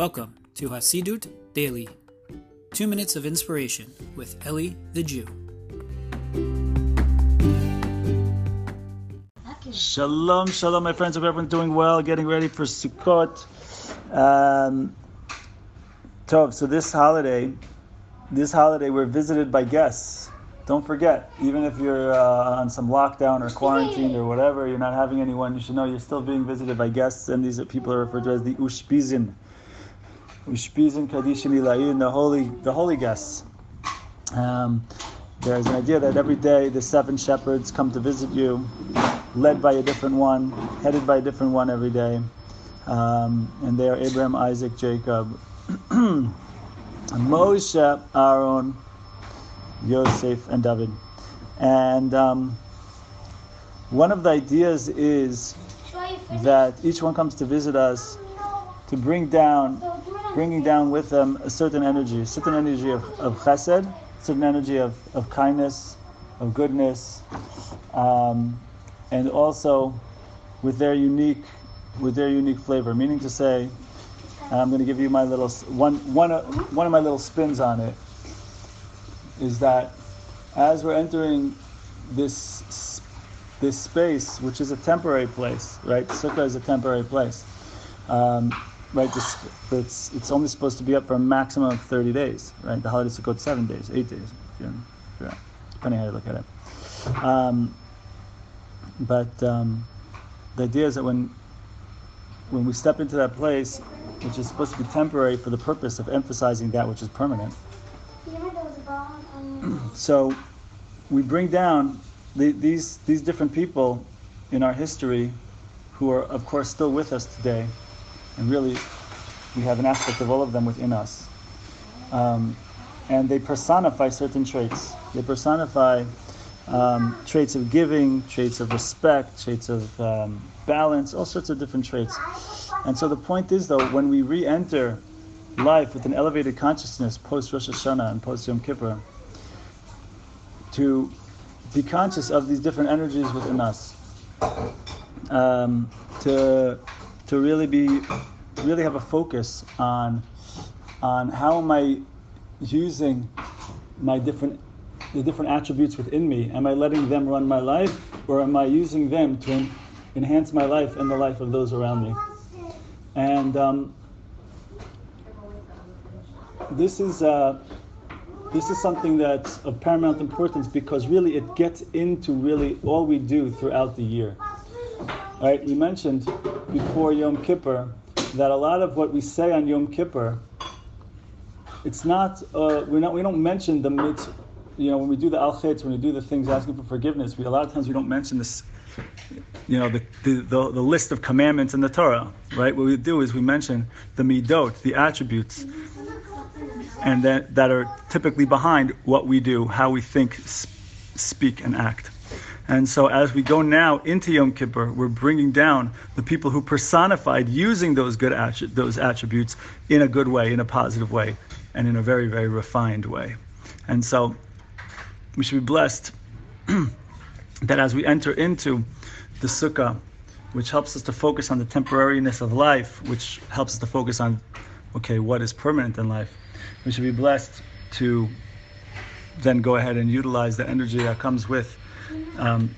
Welcome to Hasidut Daily, two minutes of inspiration with Eli the Jew. Shalom, shalom, my friends. Hope everyone's doing well, getting ready for Sukkot. Um, Tov, so this holiday, this holiday, we're visited by guests. Don't forget, even if you're uh, on some lockdown or quarantine or whatever, you're not having anyone, you should know you're still being visited by guests, and these people are referred to as the Ushpizin. Ushpizin Kadishin Ilayin, the holy, the holy guests. Um, there's an idea that every day the seven shepherds come to visit you, led by a different one, headed by a different one every day. Um, and they are Abraham, Isaac, Jacob, Moshe, Aaron, Yosef, and David. And um, one of the ideas is that each one comes to visit us to bring down, bringing down with them a certain energy, a certain energy of, of chesed, certain energy of, of kindness, of goodness, um, and also with their unique, with their unique flavor. Meaning to say, I'm going to give you my little one, one, one of my little spins on it is that as we're entering this this space, which is a temporary place, right? Sukkah is a temporary place, um, right? This, it's it's only supposed to be up for a maximum of 30 days, right? The holiday Sukkot seven days, eight days, yeah, depending how you look at it. Um, but um, the idea is that when when we step into that place, which is supposed to be temporary for the purpose of emphasizing that which is permanent. so we bring down the, these these different people in our history who are of course still with us today and really we have an aspect of all of them within us um, and they personify certain traits they personify um, traits of giving traits of respect traits of um, balance all sorts of different traits and so the point is though when we re-enter life with an elevated consciousness post Rosh Hashanah and post Yom Kippur to be conscious of these different energies within us. Um, to to really be really have a focus on on how am I using my different the different attributes within me. Am I letting them run my life, or am I using them to en- enhance my life and the life of those around me? And um, this is. Uh, this is something that's of paramount importance because really it gets into really all we do throughout the year. Right, we mentioned before Yom Kippur that a lot of what we say on Yom Kippur, it's not, uh, we're not we don't mention the mitzvah. You know, when we do the al when we do the things asking for forgiveness, we a lot of times we don't mention this. You know, the, the, the, the list of commandments in the Torah, right? What we do is we mention the midot, the attributes and that, that are typically behind what we do, how we think, speak, and act. And so, as we go now into Yom Kippur, we're bringing down the people who personified using those good those attributes in a good way, in a positive way, and in a very, very refined way. And so, we should be blessed that as we enter into the Sukkah, which helps us to focus on the temporariness of life, which helps us to focus on, okay, what is permanent in life we should be blessed to then go ahead and utilize the energy that comes with um,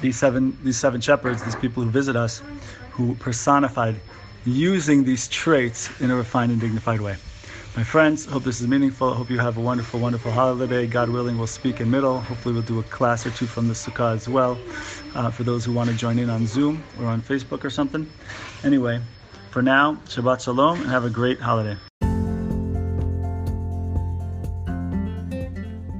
these seven these seven shepherds, these people who visit us, who personified using these traits in a refined and dignified way. My friends, hope this is meaningful. Hope you have a wonderful, wonderful holiday. God willing, we'll speak in middle. Hopefully, we'll do a class or two from the Sukkah as well uh, for those who want to join in on Zoom or on Facebook or something. Anyway, for now, Shabbat Shalom and have a great holiday.